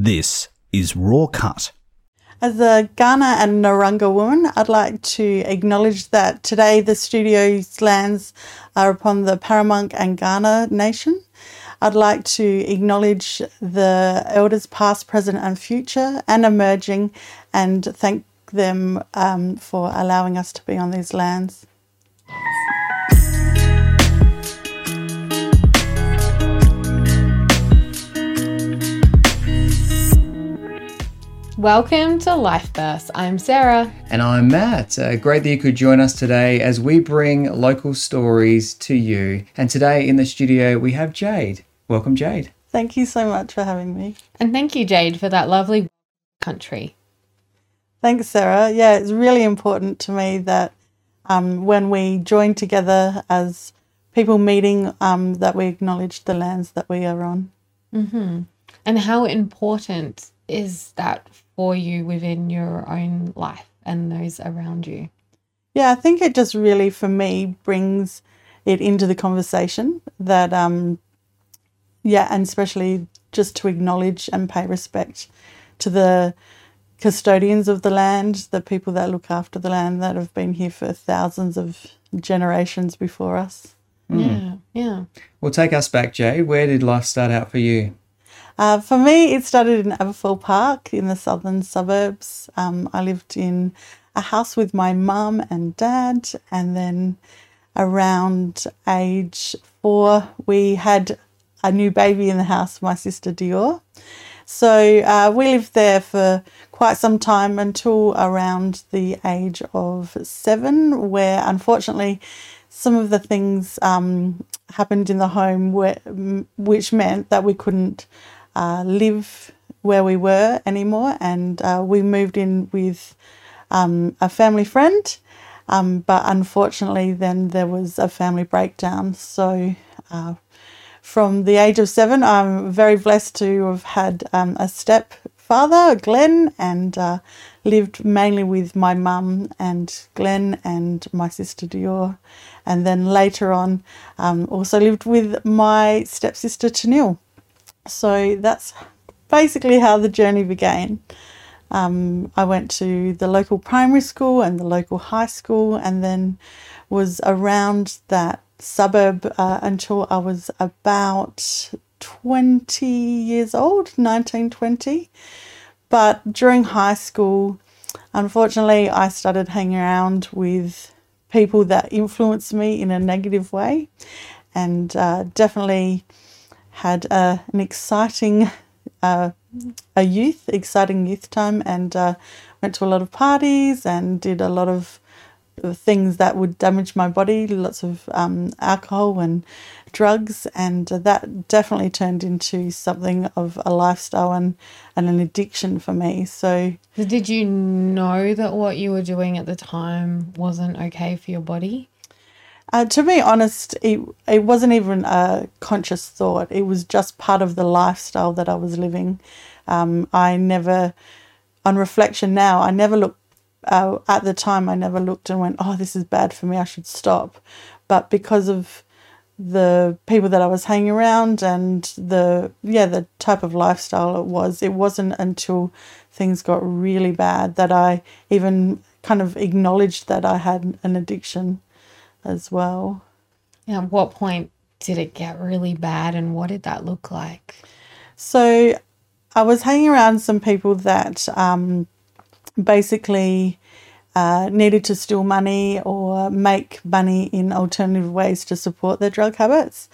This is Raw Cut. As a Kaurna and Narungga woman, I'd like to acknowledge that today the studio's lands are upon the Peramangk and Kaurna Nation. I'd like to acknowledge the elders past, present, and future and emerging and thank them um, for allowing us to be on these lands. Welcome to Life Burst. I'm Sarah. And I'm Matt. Uh, great that you could join us today as we bring local stories to you. And today in the studio we have Jade. Welcome, Jade. Thank you so much for having me. And thank you, Jade, for that lovely country. Thanks, Sarah. Yeah, it's really important to me that um, when we join together as people meeting, um, that we acknowledge the lands that we are on. Mm-hmm. And how important is that for you within your own life and those around you? Yeah, I think it just really, for me, brings it into the conversation that, um, yeah, and especially just to acknowledge and pay respect to the custodians of the land, the people that look after the land that have been here for thousands of generations before us. Mm. Yeah, yeah. Well, take us back, Jay. Where did life start out for you? Uh, for me, it started in Aberfoyle Park in the southern suburbs. Um, I lived in a house with my mum and dad, and then around age four, we had a new baby in the house, my sister Dior. So uh, we lived there for quite some time until around the age of seven, where unfortunately some of the things um, happened in the home where, which meant that we couldn't uh, live where we were anymore, and uh, we moved in with um, a family friend. Um, but unfortunately, then there was a family breakdown. So, uh, from the age of seven, I'm very blessed to have had um, a stepfather, Glenn, and uh, lived mainly with my mum and Glenn and my sister Dior. And then later on, um, also lived with my stepsister Tanil. So that's basically how the journey began. Um, I went to the local primary school and the local high school, and then was around that suburb uh, until I was about 20 years old, 1920. But during high school, unfortunately, I started hanging around with people that influenced me in a negative way, and uh, definitely had uh, an exciting uh, a youth, exciting youth time, and uh, went to a lot of parties and did a lot of things that would damage my body, lots of um, alcohol and drugs, and that definitely turned into something of a lifestyle and, and an addiction for me. So, did you know that what you were doing at the time wasn't okay for your body? Uh, to be honest, it, it wasn't even a conscious thought. It was just part of the lifestyle that I was living. Um, I never, on reflection now, I never looked, uh, at the time, I never looked and went, oh, this is bad for me, I should stop. But because of the people that I was hanging around and the, yeah, the type of lifestyle it was, it wasn't until things got really bad that I even kind of acknowledged that I had an addiction as well. At what point did it get really bad and what did that look like? So I was hanging around some people that um, basically uh, needed to steal money or make money in alternative ways to support their drug habits.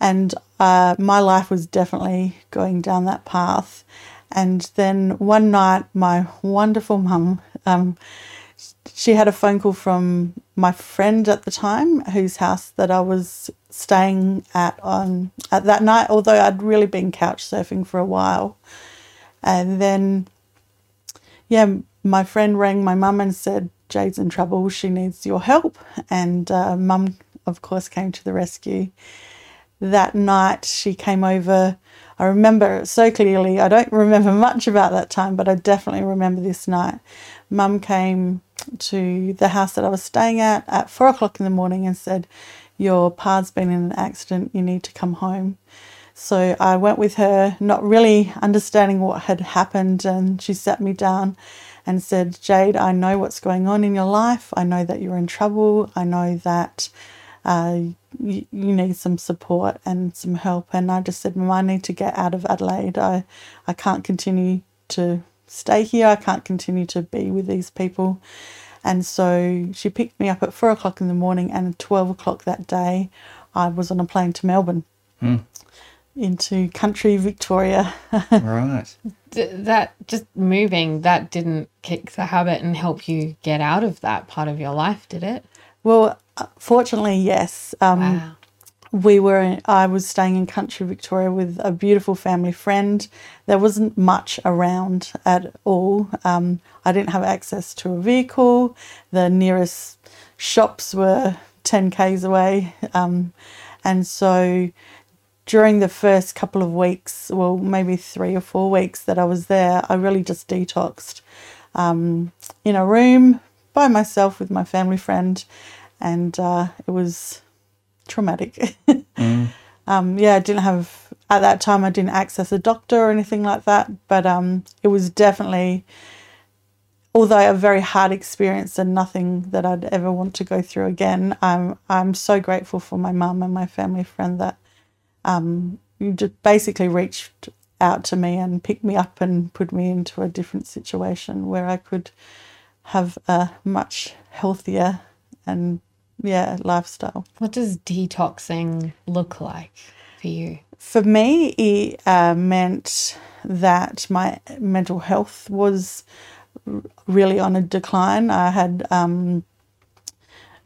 And uh, my life was definitely going down that path. And then one night, my wonderful mum, um, she had a phone call from my friend at the time, whose house that I was staying at on at that night. Although I'd really been couch surfing for a while, and then, yeah, my friend rang my mum and said Jade's in trouble. She needs your help, and uh, mum, of course, came to the rescue. That night, she came over. I remember so clearly. I don't remember much about that time, but I definitely remember this night. Mum came to the house that I was staying at at four o'clock in the morning and said, Your pa's been in an accident, you need to come home. So I went with her, not really understanding what had happened, and she sat me down and said, Jade, I know what's going on in your life. I know that you're in trouble. I know that uh, you, you need some support and some help. And I just said, Mum, I need to get out of Adelaide. I, I can't continue to stay here. I can't continue to be with these people. And so she picked me up at four o'clock in the morning, and at 12 o'clock that day, I was on a plane to Melbourne into country Victoria. right. D- that just moving, that didn't kick the habit and help you get out of that part of your life, did it? well, uh, fortunately, yes. Um, Wow. We were i was staying in country victoria with a beautiful family friend. There wasn't much around at all. Um, i didn't have access to a vehicle. The nearest shops were 10 k's away. Um, and so during the first couple of weeks well maybe three or four weeks that i was there i really just detoxed um, in a room by myself with my family friend. And uh, it was traumatic. um, yeah, I didn't have at that time. I didn't access a doctor or anything like that, but um, it was definitely, although a very hard experience and nothing that I'd ever want to go through again. I'm I'm so grateful for my mum and my family friend that um, you just basically reached out to me and picked me up and put me into a different situation where I could have a much healthier and yeah lifestyle. What does detoxing look like for you? For me, it uh, meant that my mental health was really on a decline. I had um,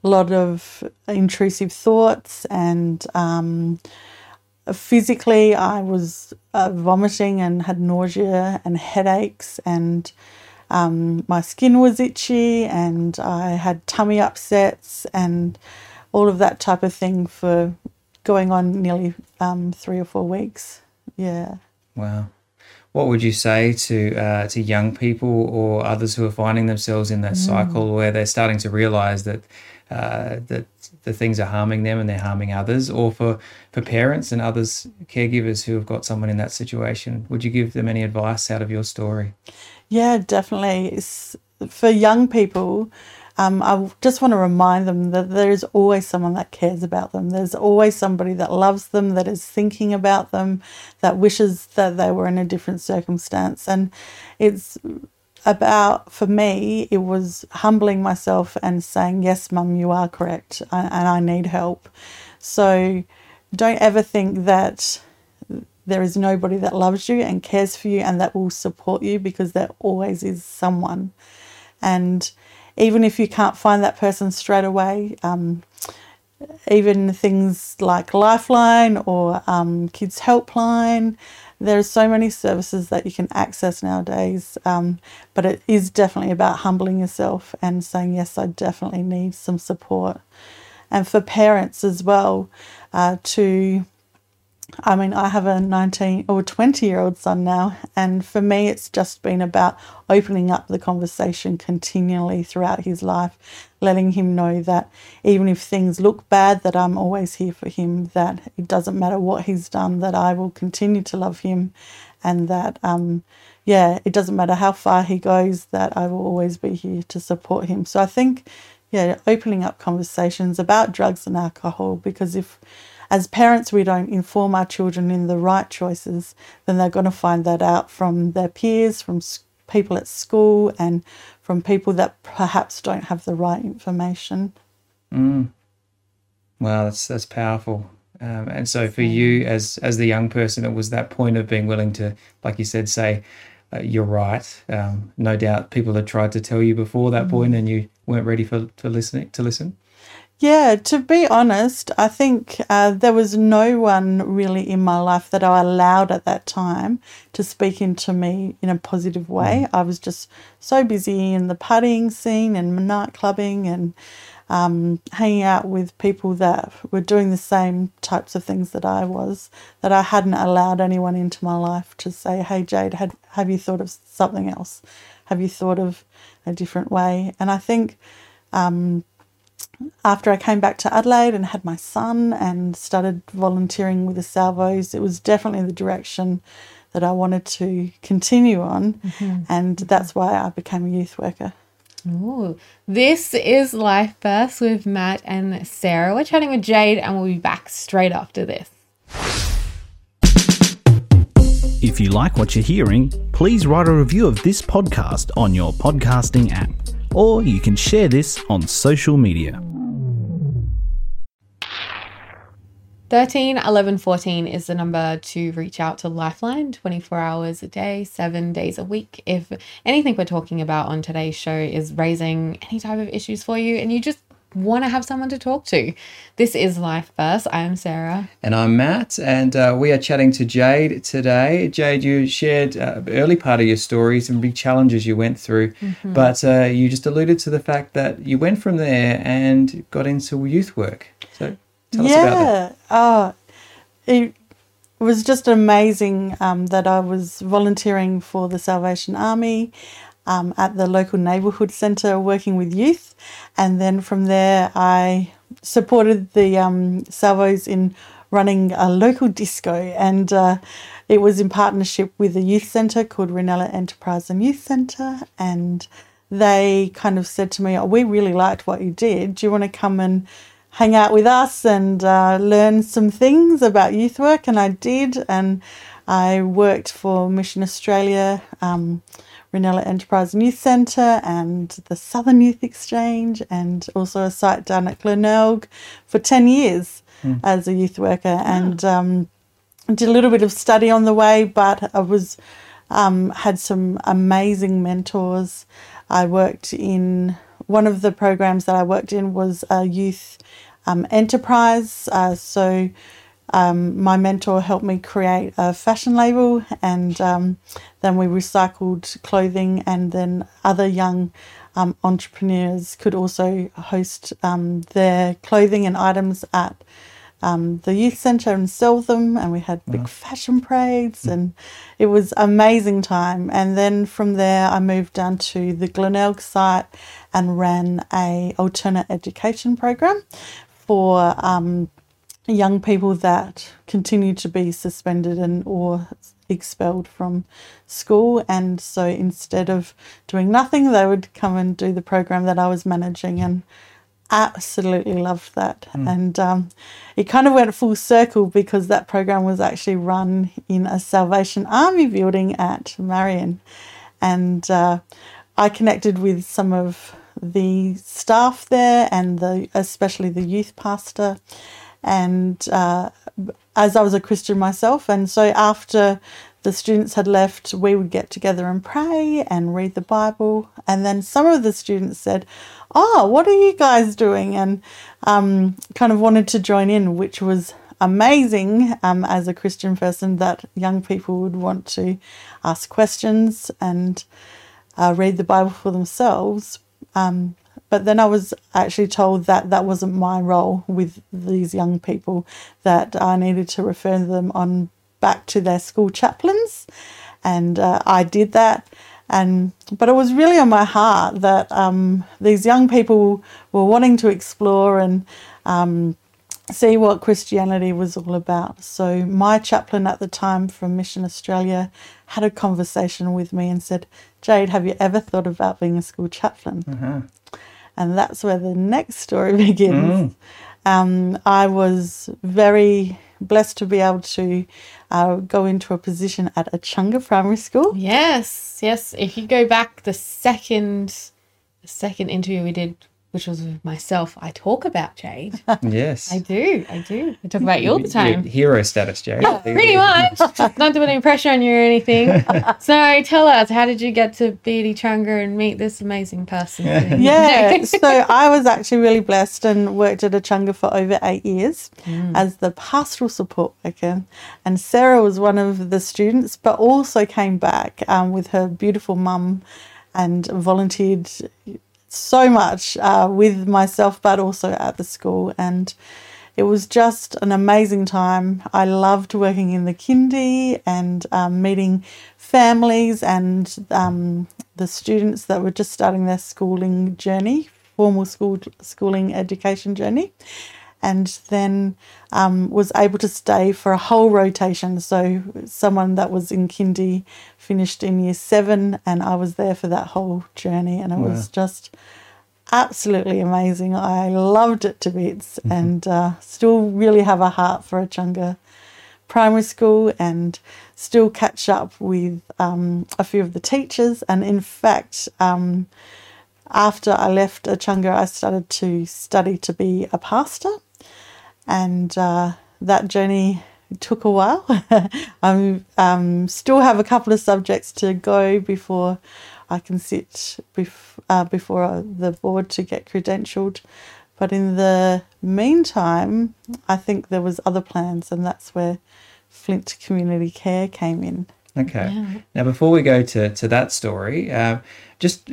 a lot of intrusive thoughts, and um, physically, I was uh, vomiting and had nausea and headaches, and um, my skin was itchy, and I had tummy upsets, and all of that type of thing for going on nearly um, three or four weeks. Yeah. Wow. What would you say to uh, to young people or others who are finding themselves in that cycle where they're starting to realize that uh, that the things are harming them and they're harming others, or for for parents and others caregivers who have got someone in that situation? Would you give them any advice out of your story? Yeah, definitely. It's, for young people, um, I just want to remind them that there is always someone that cares about them. There's always somebody that loves them, that is thinking about them, that wishes that they were in a different circumstance. And it's about, for me, it was humbling myself and saying, Yes, mum, you are correct, and and I need help. So don't ever think that there is nobody that loves you and cares for you and that will support you because there always is someone. And even if you can't find that person straight away, um, even things like Lifeline or um, Kids Helpline, there are so many services that you can access nowadays. Um, but it is definitely about humbling yourself and saying, Yes, I definitely need some support. And for parents as well, uh, to I mean, I have a 19 or 20 year old son now, and for me, it's just been about opening up the conversation continually throughout his life, letting him know that even if things look bad, that I'm always here for him, that it doesn't matter what he's done, that I will continue to love him, and that, um, yeah, it doesn't matter how far he goes, that I will always be here to support him. So I think, yeah, opening up conversations about drugs and alcohol, because if as parents we don't inform our children in the right choices, then they're going to find that out from their peers, from people at school, and from people that perhaps don't have the right information. Wow, that's that's powerful. Um, and so for you, as as the young person, it was that point of being willing to, like you said, say, uh, "You're right." Um, no doubt, people had tried to tell you before that point, and you weren't ready for for listening to listen. Yeah, to be honest, I think uh, there was no one really in my life that I allowed at that time to speak into me in a positive way. I was just so busy in the partying scene and night clubbing and um, hanging out with people that were doing the same types of things that I was, that I hadn't allowed anyone into my life to say, hey, Jade, had, have you thought of something else? Have you thought of a different way? And I think after I came back to Adelaide and had my son and started volunteering with the Salvos, it was definitely the direction that I wanted to continue on. Mm-hmm. And mm-hmm. that's why I became a youth worker. Ooh. This is Life Burst with Matt and Sarah. We're chatting with Jade and we'll be back straight after this. If you like what you're hearing, please write a review of this podcast on your podcasting app, or you can share this on social media. 13 11 14 is the number to reach out to Lifeline 24 hours a day, seven days a week. If anything we're talking about on today's show is raising any type of issues for you and you just want to have someone to talk to, this is Life Burst. I am Sarah. And I'm Matt, and uh, we are chatting to Jade today. Jade, you shared uh, early part of your story, some big challenges you went through, but uh, you just alluded to the fact that you went from there and got into youth work. So tell us about that. yeah. Oh, it was just amazing um, that I was volunteering for the Salvation Army um, at the local neighbourhood centre working with youth. And then from there, I supported the um, Salvos in running a local disco. And uh, it was in partnership with a youth centre called Reynella Enterprise and Youth Centre. And they kind of said to me, oh, We really liked what you did. Do you want to come and hang out with us and uh, learn some things about youth work? And I did. And I worked for Mission Australia, um, Reynella Enterprise and Youth Centre, and the Southern Youth Exchange, and also a site down at Glenelg for 10 years as a youth worker. And um, did a little bit of study on the way, but I was um, had some amazing mentors. I worked in one of the programs that I worked in was a youth um, enterprise. Uh, so um, my mentor helped me create a fashion label, and um, then we recycled clothing, and then other young um, entrepreneurs could also host um, their clothing and items at um, the youth centre and sell them, and we had big fashion parades, and it was amazing time. And then from there, I moved down to the Glenelg site and ran a alternate education program for um, young people that continue to be suspended and or expelled from school. And so instead of doing nothing, they would come and do the program that I was managing and absolutely loved that. And um, it kind of went full circle because that program was actually run in a Salvation Army building at Marion. And uh, I connected with some of the staff there and the especially the youth pastor and uh, as I was a Christian myself, and so after the students had left, we would get together and pray and read the Bible. And then some of the students said, "Oh, what are you guys doing?" and um, kind of wanted to join in, which was amazing um, as a Christian person that young people would want to ask questions and uh, read the Bible for themselves. Um, but then I was actually told that that wasn't my role with these young people, that I needed to refer them on back to their school chaplains. And uh, I did that. And but it was really on my heart that um, these young people were wanting to explore and um, see what Christianity was all about. So my chaplain at the time from Mission Australia had a conversation with me and said, "Jade, have you ever thought about being a school chaplain?" And that's where the next story begins. Um, I was very blessed to be able to uh, go into a position at Echunga Primary School. Yes, yes. If you go back the second the second interview we did, which was with myself, I talk about Jade. Yes. I do, I do. I talk about you all the time. Hero status, Jade. Pretty much. Not to put any pressure on you or anything. so tell us, how did you get to be at Chunga and meet this amazing person? Yeah, so I was actually really blessed and worked at Echunga for over eight years as the pastoral support worker. And Sarah was one of the students, but also came back um, with her beautiful mum and volunteered so much uh, with myself, but also at the school. And it was just an amazing time. I loved working in the kindy and um, meeting families and um, the students that were just starting their schooling journey formal school schooling education journey, and then um, was able to stay for a whole rotation. So someone that was in kindy finished in year seven, and I was there for that whole journey, and it Wow. was just absolutely amazing. I loved it to bits, and uh, still really have a heart for Echunga primary school and still catch up with um, a few of the teachers. And in fact, um, after I left Echunga, I started to study to be a pastor, and uh, that journey took a while. I um, still have a couple of subjects to go before I can sit bef- uh, before uh, the board to get credentialed. But in the meantime, I think there was other plans, and that's where Flint Community Care came in. Okay. Yeah. Now, before we go to, to that story, uh, just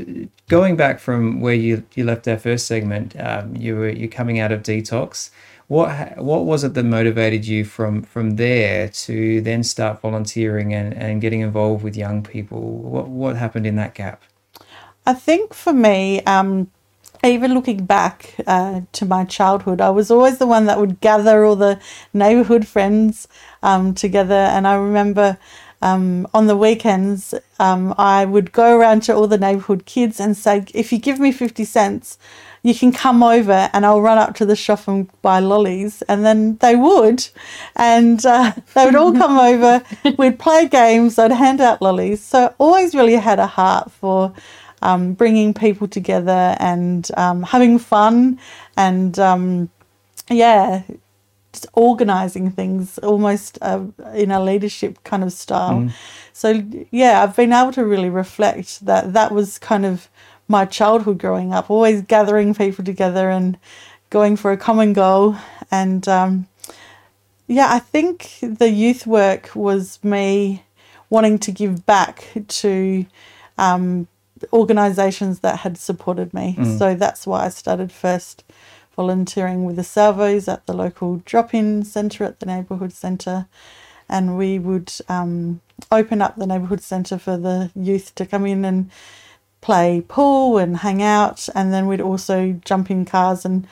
going back from where you, you left our first segment, um, you were you coming out of detox. What what was it that motivated you from from there to then start volunteering and, and getting involved with young people? What what happened in that gap? I think for me, um, even looking back uh, to my childhood, I was always the one that would gather all the neighborhood friends um, together. And I remember um, on the weekends, um, I would go around to all the neighborhood kids and say, if you give me 50 cents, you can come over and I'll run up to the shop and buy lollies. And then they would. And uh, they would all come over. We'd play games. I'd hand out lollies. So I always really had a heart for um, bringing people together and um, having fun and um, yeah, just organizing things almost uh, in a leadership kind of style. So yeah, I've been able to really reflect that that was kind of my childhood growing up, always gathering people together and going for a common goal. And um, yeah, I think the youth work was me wanting to give back to um, organisations that had supported me. So that's why I started first volunteering with the Salvos at the local drop in centre at the neighbourhood centre. And we would um, open up the neighbourhood centre for the youth to come in and play pool and hang out. And then we'd also jump in cars and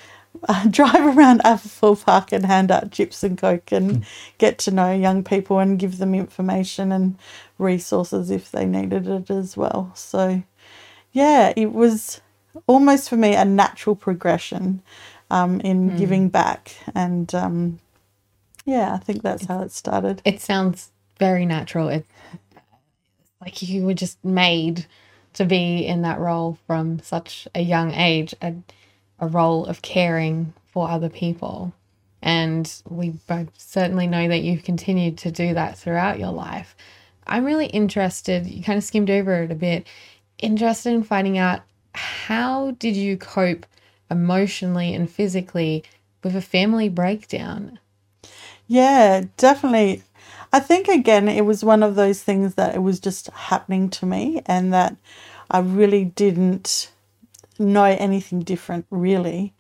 uh, drive around Aberfoyle Park and hand out chips and coke and get to know young people and give them information and resources if they needed it as well. So, yeah, it was almost for me a natural progression um, in giving back. And um, yeah, I think that's how it started. It sounds very natural. It like you were just made to be in that role from such a young age, a, a role of caring for other people. And we both certainly know that you've continued to do that throughout your life. I'm really interested, you kind of skimmed over it a bit, interested in finding out how did you cope emotionally and physically with a family breakdown? Yeah, definitely. I think again, it was one of those things that it was just happening to me, and that I really didn't know anything different, really.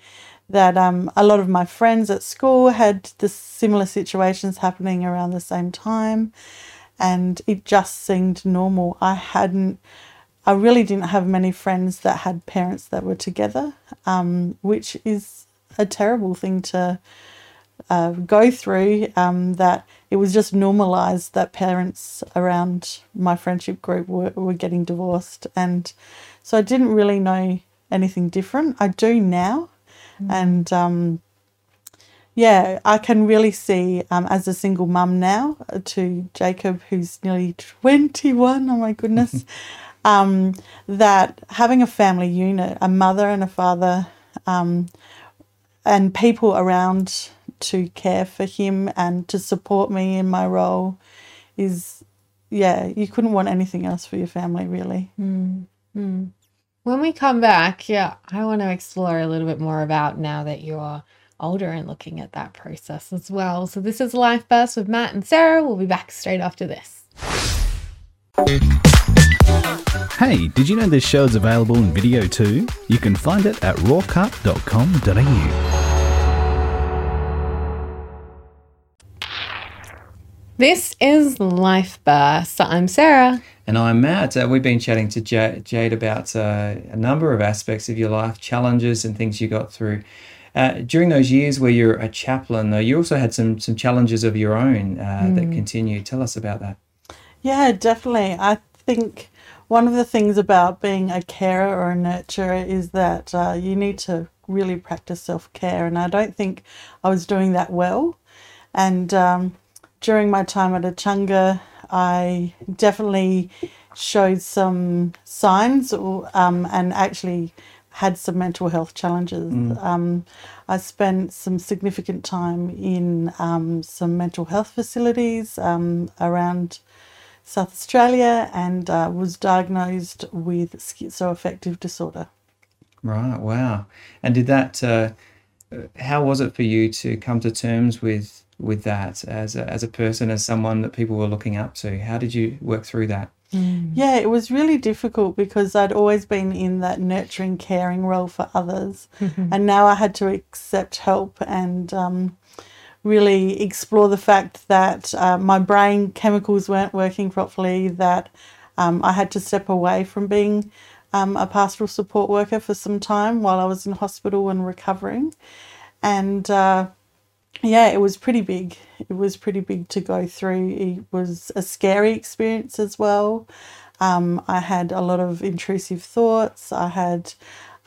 That um, a lot of my friends at school had the similar situations happening around the same time, and it just seemed normal. I hadn't, I really didn't have many friends that had parents that were together, um, which is a terrible thing to uh, go through um, that it was just normalized that parents around my friendship group were, were getting divorced. And so i didn't really know anything different. I do now. And um, yeah i can really see um, as a single mum now uh, to jacob who's nearly 21 oh my goodness um, that having a family unit a mother and a father um, and people around to care for him and to support me in my role is yeah you couldn't want anything else for your family really hmm. Hmm. When we come back, yeah, I want to explore a little bit more about now that you're older and looking at that process as well. So this is Life Burst with Matt and Sarah. We'll be back straight after this. Hey, did you know this show is available in video too? You can find it at rawcut.com.au. This is Life Burst. I'm Sarah. And I'm Matt. Uh, we've been chatting to Ja- Jade about uh, a number of aspects of your life, challenges and things you got through. Uh, during those years where you're a chaplain, though, you also had some some challenges of your own uh, that continued. Tell us about that. Yeah, definitely. I think one of the things about being a carer or a nurturer is that uh, you need to really practice self care, and I don't think I was doing that well. And um, during my time at Echunga, I definitely showed some signs um, and actually had some mental health challenges. Um, I spent some significant time in um, some mental health facilities um, around South Australia and uh, was diagnosed with schizoaffective disorder. Right. Wow. And did that? Uh, how was it for you to come to terms with with that as a, as a person, as someone that people were looking up to? How did you work through that? Yeah, it was really difficult because I'd always been in that nurturing, caring role for others, and now I had to accept help and um, really explore the fact that uh, my brain chemicals weren't working properly. That um, I had to step away from being um, a pastoral support worker for some time while I was in hospital and recovering, and. Uh, yeah, it was pretty big. It was pretty big to go through. It was a scary experience as well. Um, I had a lot of intrusive thoughts. I had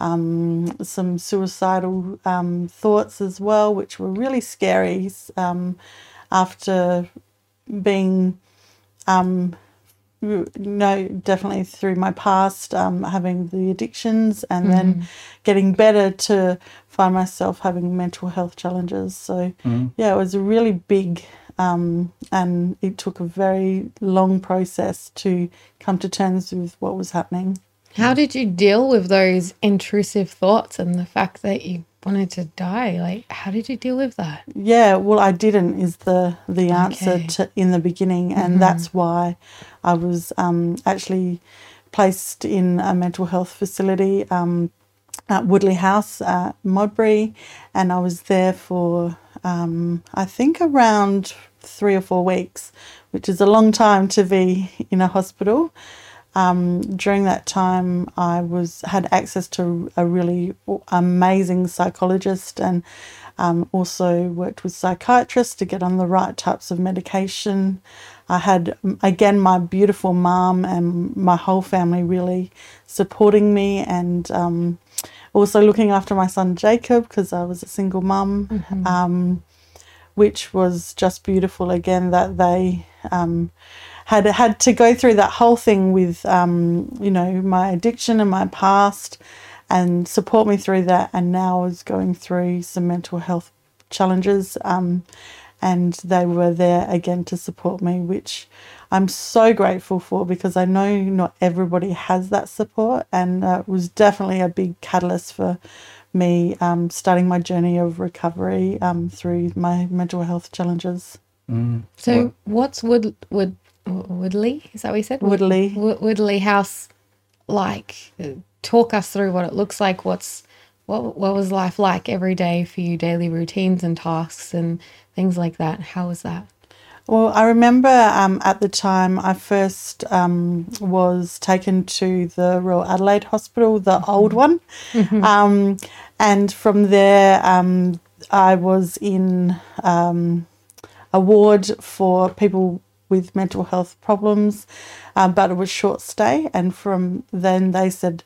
um, some suicidal um, thoughts as well, which were really scary um, after being, um, you know, definitely through my past, um, having the addictions and then getting better to find myself having mental health challenges. So, yeah, it was a really big um, and it took a very long process to come to terms with what was happening. How did you deal with those intrusive thoughts and the fact that you wanted to die? Like, how did you deal with that? Yeah, well, I didn't is the the answer Okay. to in the beginning, and that's why I was um, actually placed in a mental health facility um, at Woodleigh House at Modbury, and I was there for um, I think around three or four weeks, which is a long time to be in a hospital. Um, during that time, I was had access to a really amazing psychologist and um, also worked with psychiatrists to get on the right types of medication. I had again my beautiful mum and my whole family really supporting me and um, also looking after my son Jacob because I was a single mum, um, which was just beautiful again that they um, had had to go through that whole thing with um, you know my addiction and my past and support me through that and now I was going through some mental health challenges um, and they were there again to support me which I'm so grateful for because I know not everybody has that support and uh, it was definitely a big catalyst for me um, starting my journey of recovery um, through my mental health challenges. So, what's would Wood Woodleigh? Is that what you said? Woodleigh. Wood, Woodleigh House like? Talk us through what it looks like. What's what? What was life like every day for you? Daily routines and tasks and things like that. How was that? Well, I remember um, at the time I first um, was taken to the Royal Adelaide Hospital, the old one. Um, and from there, um, I was in um, a ward for people with mental health problems, um, but it was short stay. And from then, they said,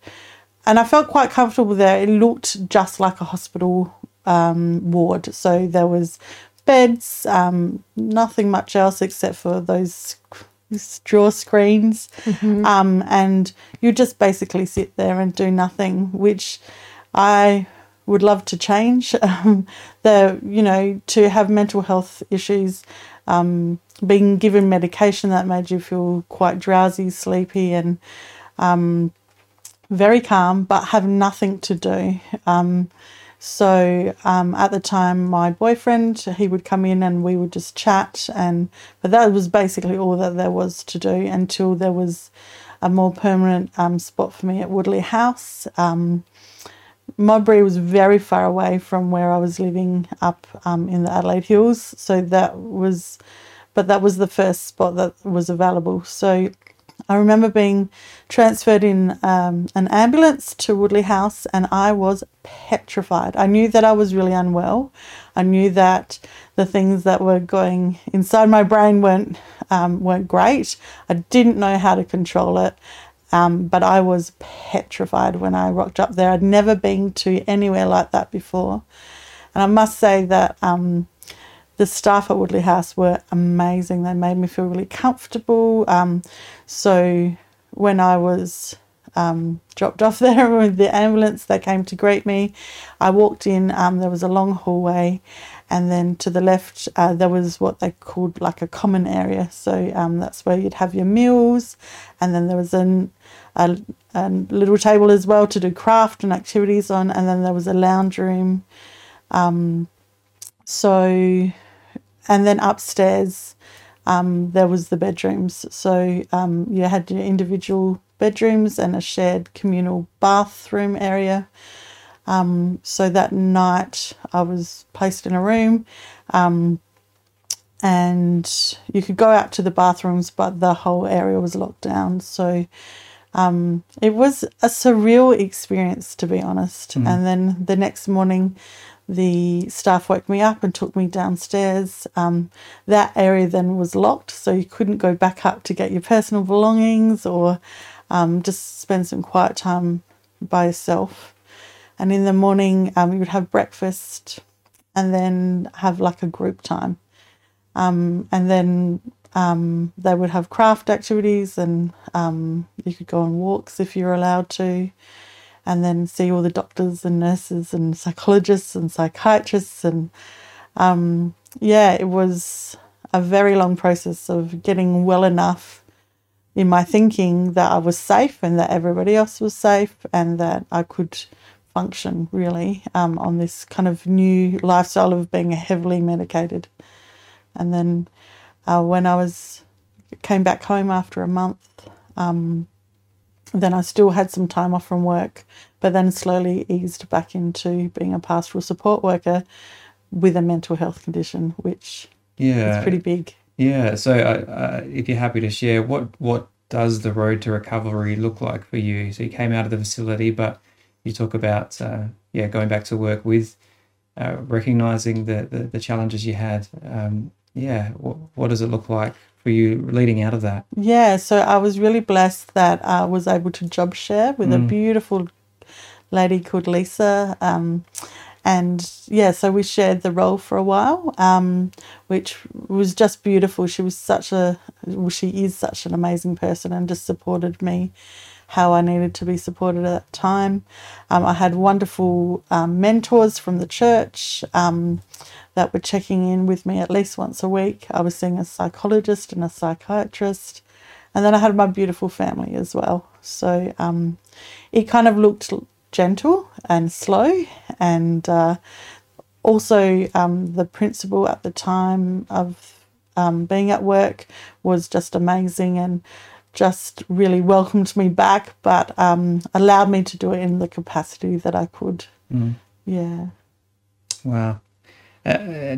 and I felt quite comfortable there. It looked just like a hospital um, ward. So there was beds, um, nothing much else except for those draw screens, um, and you just basically sit there and do nothing, which I would love to change. Um, the you know to have mental health issues, um, being given medication that made you feel quite drowsy, sleepy, and um, very calm, but have nothing to do. Um, so um, at the time, my boyfriend he would come in and we would just chat, and but that was basically all that there was to do until there was a more permanent um, spot for me at Woodleigh House. Um, Modbury was very far away from where I was living up um, in the Adelaide Hills, so that was, but that was the first spot that was available. So I remember being transferred in um, an ambulance to Woodleigh House, and I was petrified. I knew that I was really unwell. I knew that the things that were going inside my brain weren't um, weren't great. I didn't know how to control it, um, but I was petrified when I rocked up there. I'd never been to anywhere like that before, and I must say that um, the staff at Woodleigh House were amazing. They made me feel really comfortable. Um, so when I was um, dropped off there with the ambulance, they came to greet me. I walked in. Um, there was a long hallway, and then to the left uh, there was what they called like a common area. So um, that's where you'd have your meals, and then there was an a, a little table as well to do craft and activities on, and then there was a lounge room. Um, so and then upstairs um, there was the bedrooms. So um, you had your individual bedrooms and a shared communal bathroom area. Um, so that night I was placed in a room um, and you could go out to the bathrooms, but the whole area was locked down. So um, it was a surreal experience, to be honest. Mm. And then the next morning, the staff woke me up and took me downstairs. Um, that area then was locked, so you couldn't go back up to get your personal belongings or um, just spend some quiet time by yourself. And in the morning, um, you would have breakfast and then have like a group time. Um, and then um, they would have craft activities and um, you could go on walks if you're allowed to and then see all the doctors and nurses and psychologists and psychiatrists and um, yeah it was a very long process of getting well enough in my thinking that I was safe and that everybody else was safe and that I could function really um, on this kind of new lifestyle of being heavily medicated. And then uh, when I was came back home after a month, um, then I still had some time off from work, but then slowly eased back into being a pastoral support worker with a mental health condition, which yeah, is pretty big. Yeah. So, uh, uh, if you're happy to share, what what does the road to recovery look like for you? So you came out of the facility, but you talk about uh, yeah going back to work with uh, recognizing the, the, the challenges you had. Um, yeah, what, what does it look like for you leading out of that? Yeah, so I was really blessed that I was able to job share with mm. a beautiful lady called Lisa. Um, and yeah, so we shared the role for a while, um, which was just beautiful. She was such a, well, she is such an amazing person and just supported me how I needed to be supported at that time. Um, I had wonderful um, mentors from the church. Um, that were checking in with me at least once a week. I was seeing a psychologist and a psychiatrist. And then I had my beautiful family as well. So um, it kind of looked gentle and slow. And uh, also, um, the principal at the time of um, being at work was just amazing and just really welcomed me back, but um, allowed me to do it in the capacity that I could. Mm. Yeah. Wow. Uh,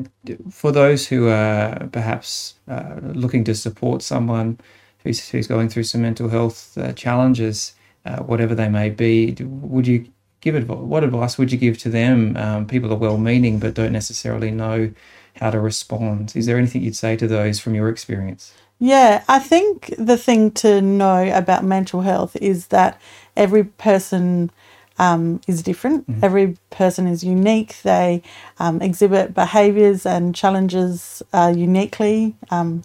for those who are perhaps uh, looking to support someone who's, who's going through some mental health uh, challenges, uh, whatever they may be, would you give advice? What advice would you give to them? Um, people are well-meaning but don't necessarily know how to respond. Is there anything you'd say to those from your experience? Yeah, I think the thing to know about mental health is that every person um, is different. Mm-hmm. Every person is unique. They um, exhibit behaviours and challenges uh, uniquely. Um,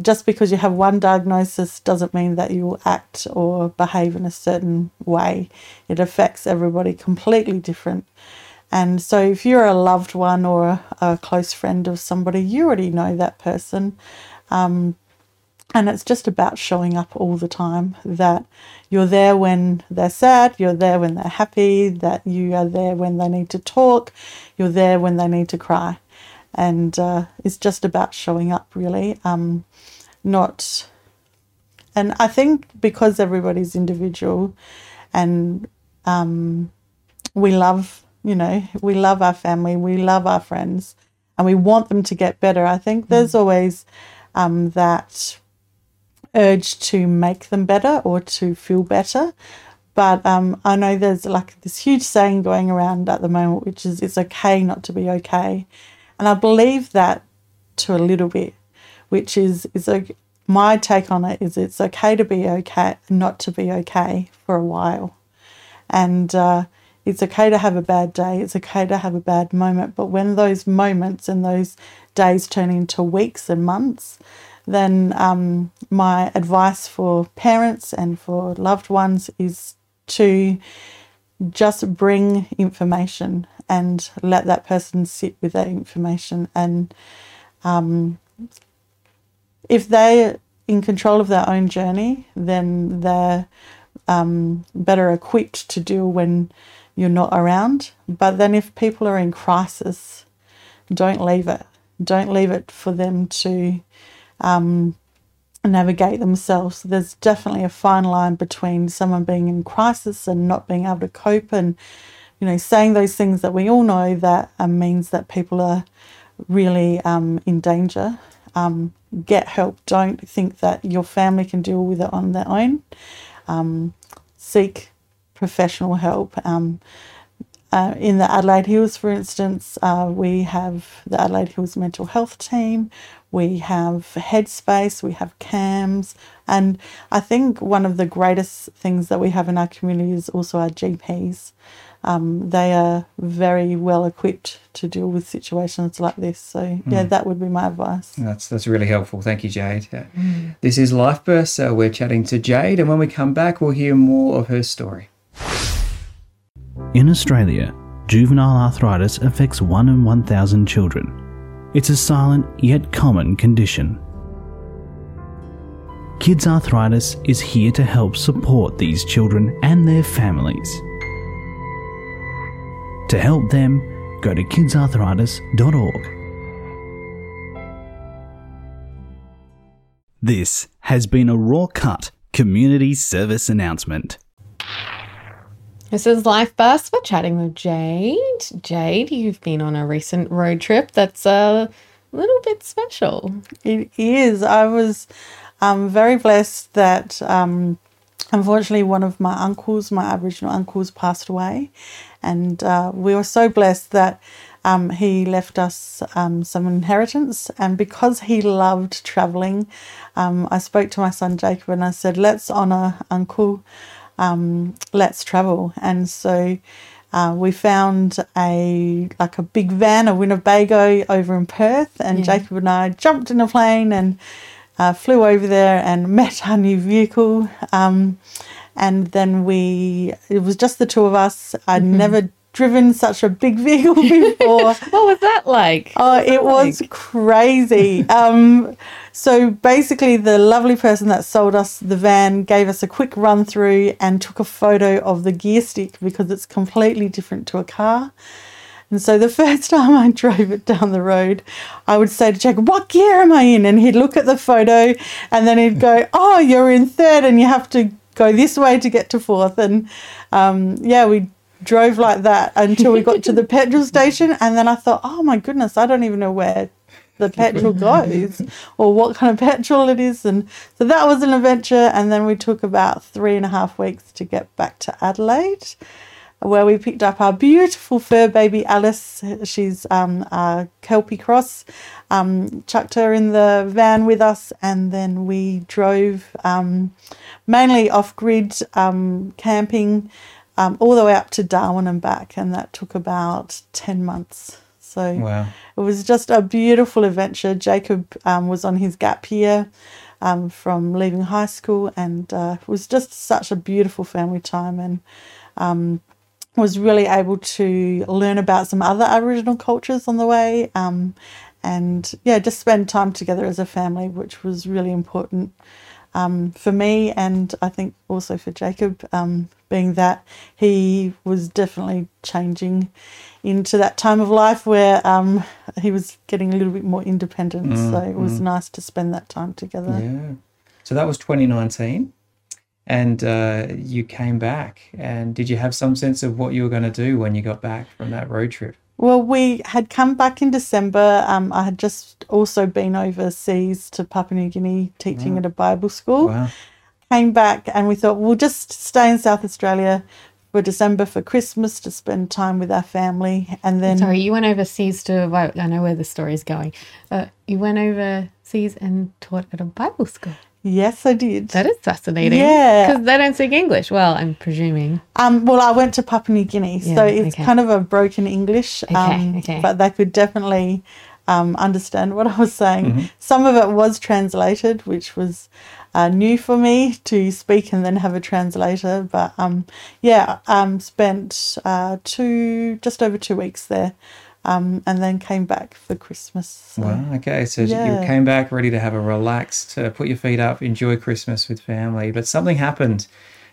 just because you have one diagnosis doesn't mean that you will act or behave in a certain way. It affects everybody completely different. And so, if you're a loved one or a close friend of somebody, you already know that person. Um, and it's just about showing up all the time that you're there when they're sad, you're there when they're happy, that you are there when they need to talk, you're there when they need to cry. And uh, it's just about showing up, really. Um, not, and I think because everybody's individual and um, we love, you know, we love our family, we love our friends, and we want them to get better. I think there's mm. always um, that urge to make them better or to feel better. But um, I know there's like this huge saying going around at the moment, which is it's okay not to be okay. And I believe that to a little bit, which is, is a, my take on it is it's okay to be okay, not to be okay for a while. And uh, it's okay to have a bad day, it's okay to have a bad moment. But when those moments and those days turn into weeks and months, then um, my advice for parents and for loved ones is to just bring information and let that person sit with that information. And um, if they're in control of their own journey, then they're um, better equipped to deal when you're not around. But then if people are in crisis, don't leave it. Don't leave it for them to um, navigate themselves. There's definitely a fine line between someone being in crisis and not being able to cope, and you know, saying those things that we all know that um, means that people are really um, in danger. Um, get help. Don't think that your family can deal with it on their own. Um, seek professional help. Um, uh, in the Adelaide Hills, for instance, uh, we have the Adelaide Hills Mental Health Team, we have Headspace, we have CAMHS, and I think one of the greatest things that we have in our community is also our GPs. Um, they are very well equipped to deal with situations like this. So yeah, mm. that would be my advice. That's that's really helpful. Thank you, Jade. Mm. This is Life Burst. So we're chatting to Jade, and when we come back, we'll hear more of her story. In Australia, juvenile arthritis affects 1 in 1,000 children. It's a silent yet common condition. Kids Arthritis is here to help support these children and their families. To help them, go to kidsarthritis.org. This has been a RawCut community service announcement. This is Life Burst. We're chatting with Jade. Jade, you've been on a recent road trip that's a little bit special. It is. I was um, very blessed that um, unfortunately one of my uncles, my Aboriginal uncles, passed away. And uh, we were so blessed that um, he left us um, some inheritance. And because he loved traveling, um, I spoke to my son Jacob and I said, let's honour Uncle um, let's travel. And so uh, we found a like a big van, a Winnebago over in Perth, and yeah. Jacob and I jumped in a plane and uh, flew over there and met our new vehicle. Um, and then we, it was just the two of us. I'd mm-hmm. never driven such a big vehicle before. what was that like? Oh, it was like? crazy. um, so basically, the lovely person that sold us the van gave us a quick run through and took a photo of the gear stick because it's completely different to a car. And so the first time I drove it down the road, I would say to Jacob, What gear am I in? And he'd look at the photo and then he'd go, Oh, you're in third and you have to go this way to get to fourth. And um, yeah, we drove like that until we got to the petrol station. And then I thought, Oh my goodness, I don't even know where the petrol goes or what kind of petrol it is. And so that was an adventure. And then we took about three and a half weeks to get back to Adelaide, where we picked up our beautiful fur baby Alice. She's um, a Kelpie Cross. Um, chucked her in the van with us, and then we drove um, mainly off grid um, camping. Um, all the way up to Darwin and back, and that took about 10 months. So wow. it was just a beautiful adventure. Jacob um, was on his gap year um, from leaving high school, and uh, it was just such a beautiful family time, and um, was really able to learn about some other Aboriginal cultures on the way, um, and yeah, just spend time together as a family, which was really important um, for me, and I think also for Jacob, um, being that he was definitely changing into that time of life where um, he was getting a little bit more independent. Mm, so it was mm. nice to spend that time together. Yeah. So that was 2019 and uh, you came back and did you have some sense of what you were going to do when you got back from that road trip Well, we had come back in December. Um, I had just also been overseas to Papua New Guinea teaching at a Bible school. Wow. Came back and we thought we'll just stay in South Australia for December for Christmas to spend time with our family. And then, Sorry, you went overseas to. I know where the story is going. Uh, you went overseas and taught at a Bible school. Yes, I did. That is fascinating. Yeah. Because they don't speak English. Well, I'm presuming. Um, well, I went to Papua New Guinea, so it's okay. kind of a broken English. Um, okay. But they could definitely um, understand what I was saying. Some of it was translated, which was uh, new for me to speak and then have a translator. But um, yeah, um, spent uh, two, just over two weeks there, um, and then came back for Christmas. So, Wow. Okay. So Yeah. you came back ready to have a relaxed, uh, put your feet up, enjoy Christmas with family. But something happened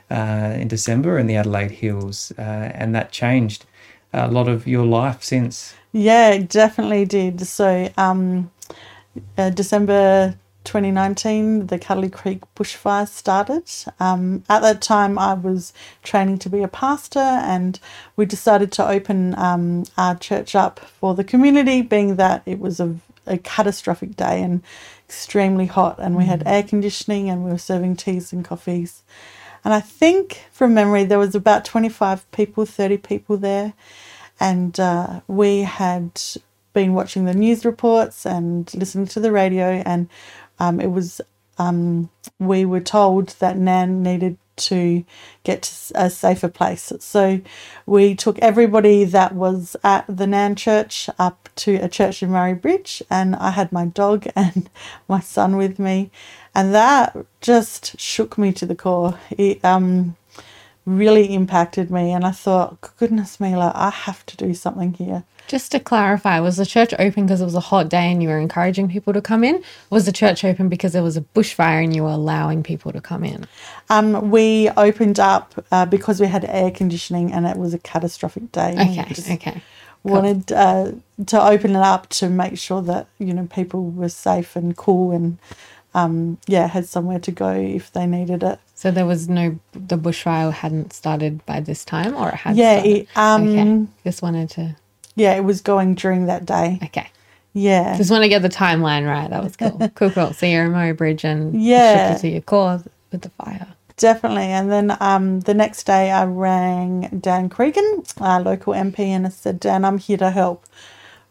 uh, in December in the Adelaide Hills, uh, and that changed a lot of your life since. Yeah, it definitely did. So, um, uh, December 2019, the Cudlee Creek bushfire started. Um, at that time, I was training to be a pastor, and we decided to open um, our church up for the community, being that it was a, a catastrophic day and extremely hot, and we had air conditioning and we were serving teas and coffees. And I think from memory, there was about 25 people, 30 people there and uh, we had been watching the news reports and listening to the radio and um, it was um, we were told that Nairne needed to get to a safer place so we took everybody that was at the Nairne church up to a church in murray bridge and i had my dog and my son with me and that just shook me to the core it um really impacted me and I thought, goodness me, like I have to do something here. Just to clarify, was the church open because it was a hot day and you were encouraging people to come in? Was the church open because there was a bushfire and you were allowing people to come in? Um, we opened up uh, because we had air conditioning and it was a catastrophic day. Okay, okay. Wanted uh, to open it up to make sure that you know people were safe and cool and um, yeah had somewhere to go if they needed it. So there was no, the bushfire hadn't started by this time or it had Yeah, started? it, um, okay. Just wanted to, yeah, it was going during that day. okay. Yeah, Just want to get the timeline right. That was cool. cool, cool. So you're in Murray Bridge and Yeah. you to your core with the fire. Definitely. And then um, the next day, I rang Dan Cregan, our local MP, and I said, Dan, I'm here to help.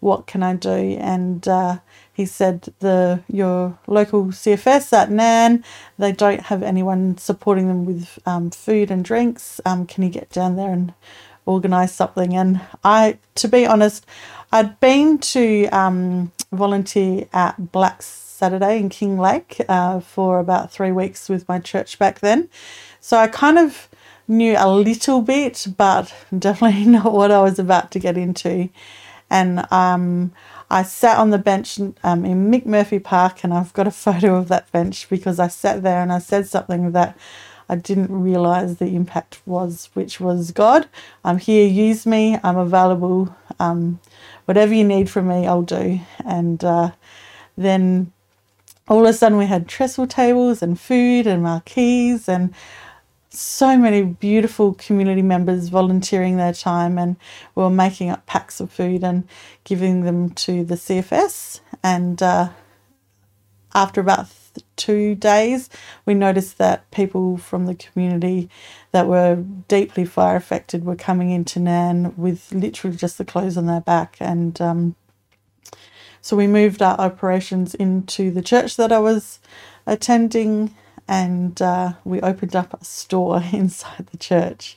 What can I do? And uh, he said, the your local CFS at Nairne, they don't have anyone supporting them with um, food and drinks. Um, can you get down there and organise something? And I, to be honest, I'd been to um, volunteer at Black Saturday in Kinglake uh, for about three weeks with my church back then. So I kind of knew a little bit, but definitely not what I was about to get into. And um, I sat on the bench um, in Murphy Park, and I've got a photo of that bench because I sat there and I said something that I didn't realize the impact was, which was God, I'm here, use me, I'm available. Um, whatever you need from me, I'll do. And uh, then all of a sudden we had trestle tables and food and marquees and so many beautiful community members volunteering their time and we were making up packs of food and giving them to the CFS and uh, after about two days we noticed that people from the community that were deeply fire affected were coming into Nairne with literally just the clothes on their back and um, so we moved our operations into the church that I was attending, and uh, we opened up a store inside the church.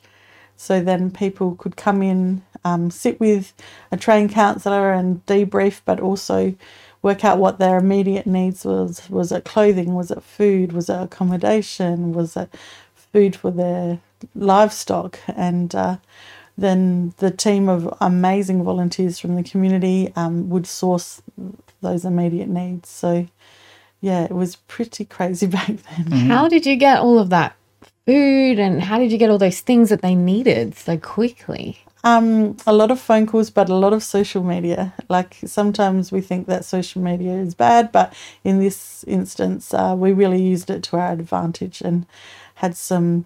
So then people could come in, um, sit with a trained counsellor and debrief, but also work out what their immediate needs was. Was it clothing? Was it food? Was it accommodation? Was it food for their livestock? And uh, then the team of amazing volunteers from the community um, would source those immediate needs. So, yeah, it was pretty crazy back then. How did you get all of that food and how did you get all those things that they needed so quickly? Um, a lot of phone calls, but a lot of social media. Like sometimes we think that social media is bad, but in this instance, uh, we really used it to our advantage and had some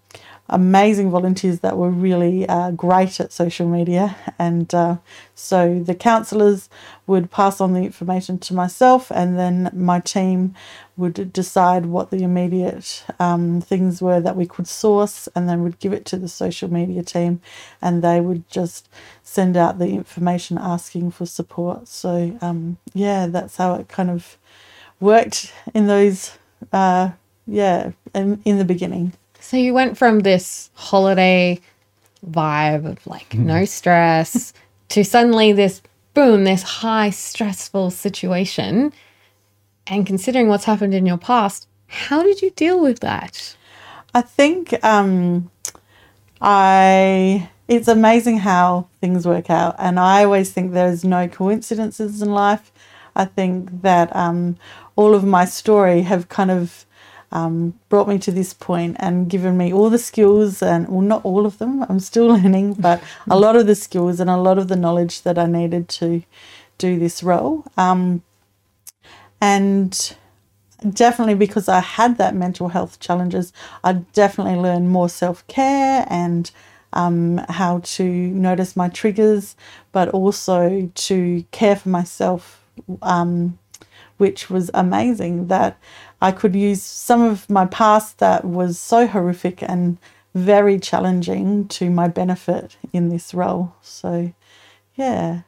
amazing volunteers that were really uh, great at social media. And uh, so the counsellors would pass on the information to myself, and then my team would decide what the immediate um, things were that we could source, and then would give it to the social media team, and they would just send out the information asking for support. So, um, yeah, that's how it kind of worked in those, uh, yeah, in, in the beginning. So you went from this holiday vibe of like no stress to suddenly this boom, this high stressful situation. And considering what's happened in your past, how did you deal with that? I think um, I. It's amazing how things work out, and I always think there's no coincidences in life. I think that um, all of my story have kind of um, brought me to this point and given me all the skills and well not all of them i'm still learning but a lot of the skills and a lot of the knowledge that i needed to do this role. Um, and definitely because i had that mental health challenges i definitely learned more self-care and um, how to notice my triggers but also to care for myself um, which was amazing that I could use some of my past that was so horrific and very challenging to my benefit in this role. So, yeah.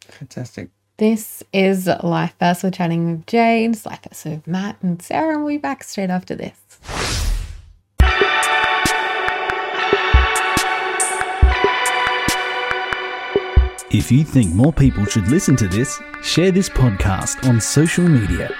Fantastic. This is Life Burst. We're chatting with Jade, Life Burst with Matt and Sarah, and we'll be back straight after this. If you think more people should listen to this, share this podcast on social media.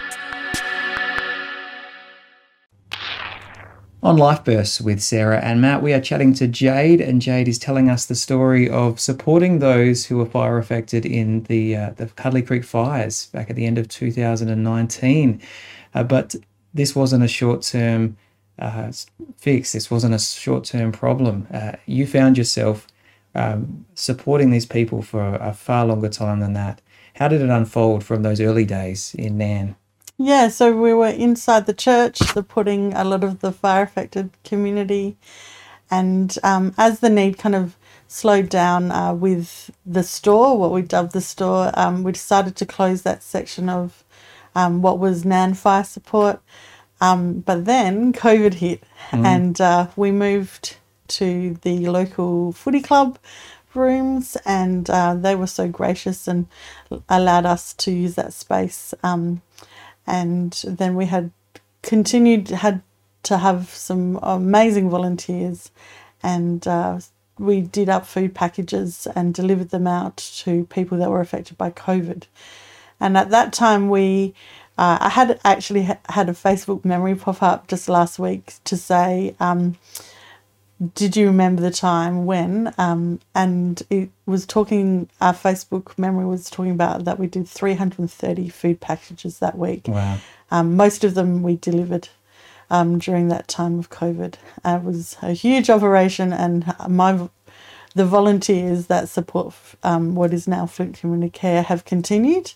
On Life Bursts with Sarah and Matt, we are chatting to Jade, and Jade is telling us the story of supporting those who were fire affected in the uh, the Cudlee Creek fires back at the end of 2019. Uh, but this wasn't a short term uh, fix. This wasn't a short term problem. Uh, you found yourself um, supporting these people for a far longer time than that. How did it unfold from those early days in Nairne? Yeah, so we were inside the church supporting a lot of the fire affected community. And um, as the need kind of slowed down uh, with the store, what we dubbed the store, um, we decided to close that section of um, what was Nairne Fire Support. Um, but then COVID hit, and uh, we moved to the local footy club rooms, and uh, they were so gracious and allowed us to use that space. Um, and then we had continued had to have some amazing volunteers and uh, we did up food packages and delivered them out to people that were affected by covid and at that time we uh, i had actually had a facebook memory pop up just last week to say um, did you remember the time when um, and it was talking our facebook memory was talking about that we did 330 food packages that week Wow. um, most of them we delivered um, during that time of covid uh, it was a huge operation and my the volunteers that support um, what is now Flint Community Care have continued.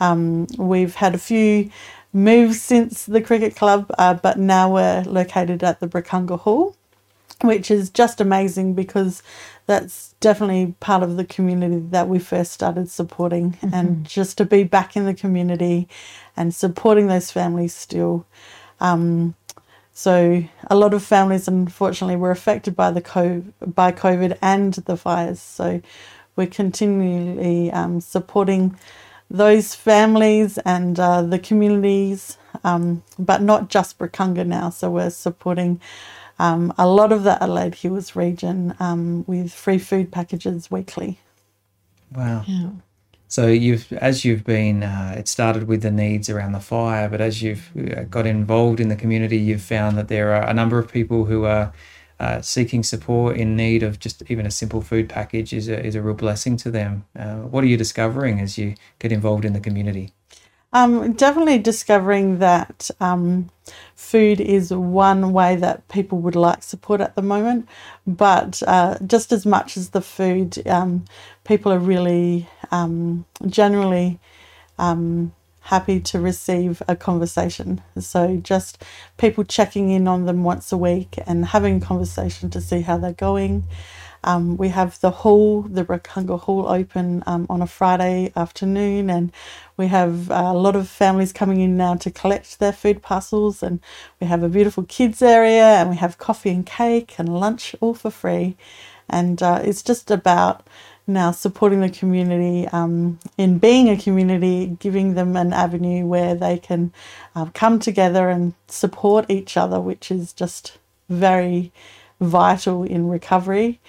Um, we've had a few moves since the cricket club, uh, but now we're located at the Brukunga Hall which is just amazing because that's definitely part of the community that we first started supporting and just to be back in the community and supporting those families still. Um, so a lot of families unfortunately were affected by the co- by covid and the fires. So we're continually um, supporting those families and uh, the communities um, but not just Brukunga now. So we're supporting um, a lot of the Adelaide Hills region um, with free food packages weekly. Wow. Yeah. So you've, as you've been, uh, it started with the needs around the fire, but as you've uh, got involved in the community, you've found that there are a number of people who are uh, seeking support in need of just even a simple food package is a, is a real blessing to them. Uh, what are you discovering as you get involved in the community? Um, definitely discovering that um, food is one way that people would like support at the moment, but uh, just as much as the food, um, people are really um, generally um, happy to receive a conversation. So just people checking in on them once a week and having a conversation to see how they're going. Um, we have the hall, the Brukunga Hall, open um, on a Friday afternoon, and we have uh, a lot of families coming in now to collect their food parcels. And we have a beautiful kids area, and we have coffee and cake and lunch all for free. And uh, it's just about now supporting the community um, in being a community, giving them an avenue where they can uh, come together and support each other, which is just very vital in recovery.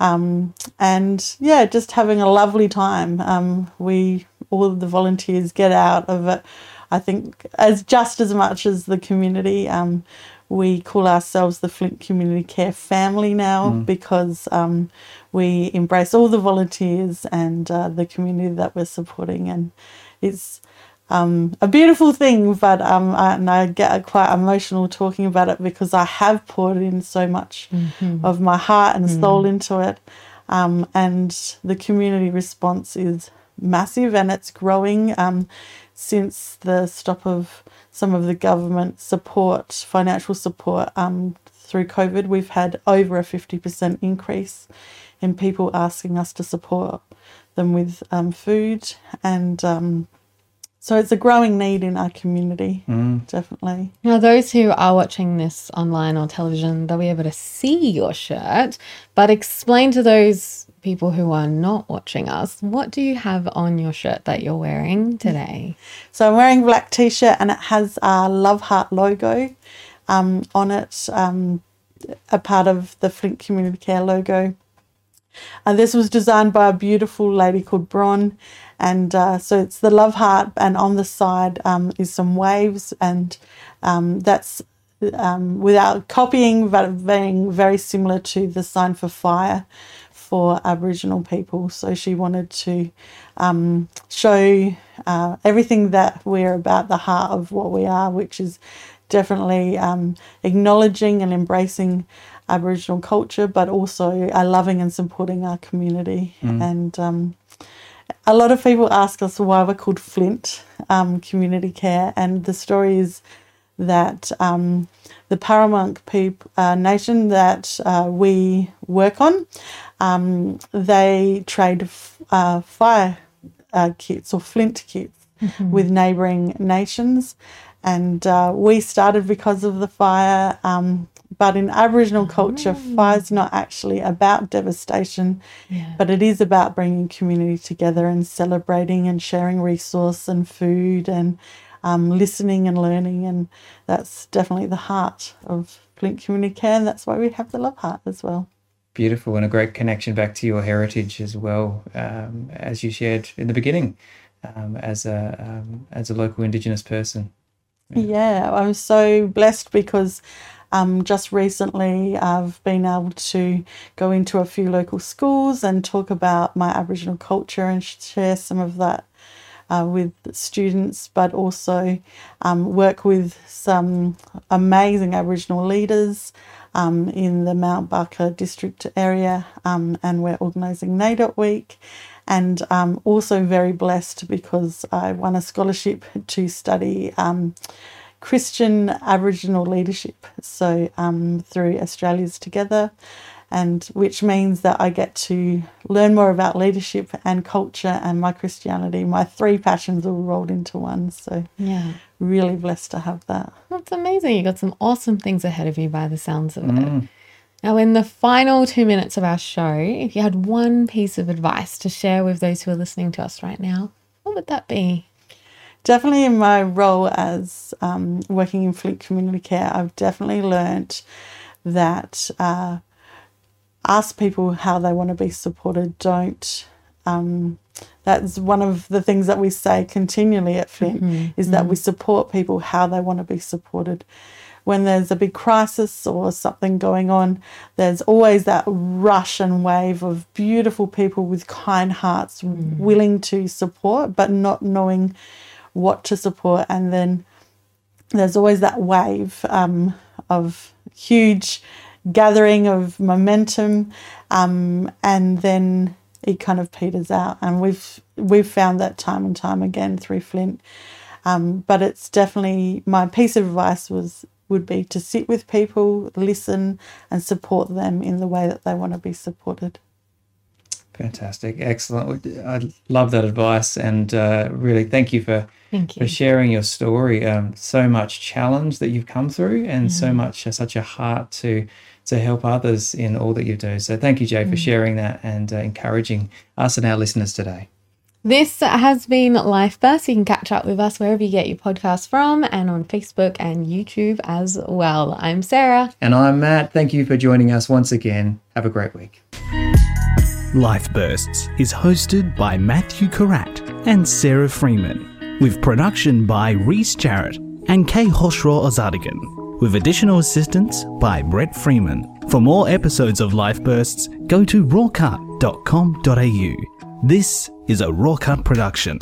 Um, and yeah, just having a lovely time. Um, we all the volunteers get out of it. I think as just as much as the community. Um, we call ourselves the Flint Community Care family now mm. because um, we embrace all the volunteers and uh, the community that we're supporting, and it's um, a beautiful thing, but um, I, and I get quite emotional talking about it because I have poured in so much mm-hmm. of my heart and mm. soul into it. Um, and the community response is massive and it's growing um, since the stop of some of the government support, financial support um, through COVID. We've had over a 50% increase in people asking us to support them with um, food and so it's a growing need in our community, mm. definitely. Now, those who are watching this online or television, they'll be able to see your shirt, but explain to those people who are not watching us, what do you have on your shirt that you're wearing today? So I'm wearing a black t-shirt and it has our Love Heart logo um, on it, um, a part of the Flint Community Care logo. And this was designed by a beautiful lady called Bron. And uh, so it's the love heart, and on the side um, is some waves, and um, that's um, without copying, but being very similar to the sign for fire for Aboriginal people. So she wanted to um, show uh, everything that we're about, the heart of what we are, which is definitely um, acknowledging and embracing Aboriginal culture, but also uh, loving and supporting our community. Mm. And um, a lot of people ask us why we're called Flint um, Community Care, and the story is that um, the Peramangk people, uh, nation that uh, we work on, um, they trade f- uh, fire uh, kits or flint kits mm-hmm. with neighbouring nations. And uh, we started because of the fire. But in Aboriginal culture, oh. fire's not actually about devastation, yeah. but it is about bringing community together and celebrating and sharing resource and food and um, listening and learning. And that's definitely the heart of Flint Community Care. And that's why we have the Love Heart as well. Beautiful and a great connection back to your heritage as well, um, as you shared in the beginning, um, as a um, as a local Indigenous person. Yeah. yeah, I'm so blessed because um, just recently, I've been able to go into a few local schools and talk about my Aboriginal culture and share some of that uh, with students, but also um, work with some amazing Aboriginal leaders um, in the Mount Barker district area, um, and we're organising NAIDOC Week. And um, also very blessed because I won a scholarship to study um, Christian Aboriginal leadership. So um, through Australians Together, and which means that I get to learn more about leadership and culture and my Christianity. My three passions all rolled into one. So yeah, really blessed to have that. That's amazing. You got some awesome things ahead of you by the sounds of mm. it. Now, in the final two minutes of our show, if you had one piece of advice to share with those who are listening to us right now, what would that be? Definitely in my role as um, working in Flint Community Care, I've definitely learnt that uh, ask people how they want to be supported. Don't. Um, that's one of the things that we say continually at Flint mm-hmm. is that mm-hmm. we support people how they want to be supported. When there's a big crisis or something going on, there's always that rush and wave of beautiful people with kind hearts mm-hmm. willing to support, but not knowing what to support, and then there's always that wave um, of huge gathering of momentum, um, and then it kind of peters out. And we've we've found that time and time again through Flint. Um, but it's definitely my piece of advice was would be to sit with people, listen, and support them in the way that they want to be supported. Fantastic, excellent. I love that advice, and uh, really thank you for Thank for sharing your story. Um, so much challenge that you've come through, and so much uh, such a heart to to help others in all that you do. So thank you, Jay, for sharing that and uh, encouraging us and our listeners today. This has been Life Burst. You can catch up with us wherever you get your podcasts from and on Facebook and YouTube as well. I'm Sarah. And I'm Matt. Thank you for joining us once again. Have a great week. Life Bursts is hosted by Matthew Karat and Sarah Freeman, with production by Reese Jarrett and Kay Hoshraw Ozadigan, with additional assistance by Brett Freeman. For more episodes of Life Bursts, go to rawcut.com.au. This is a Rawcut production.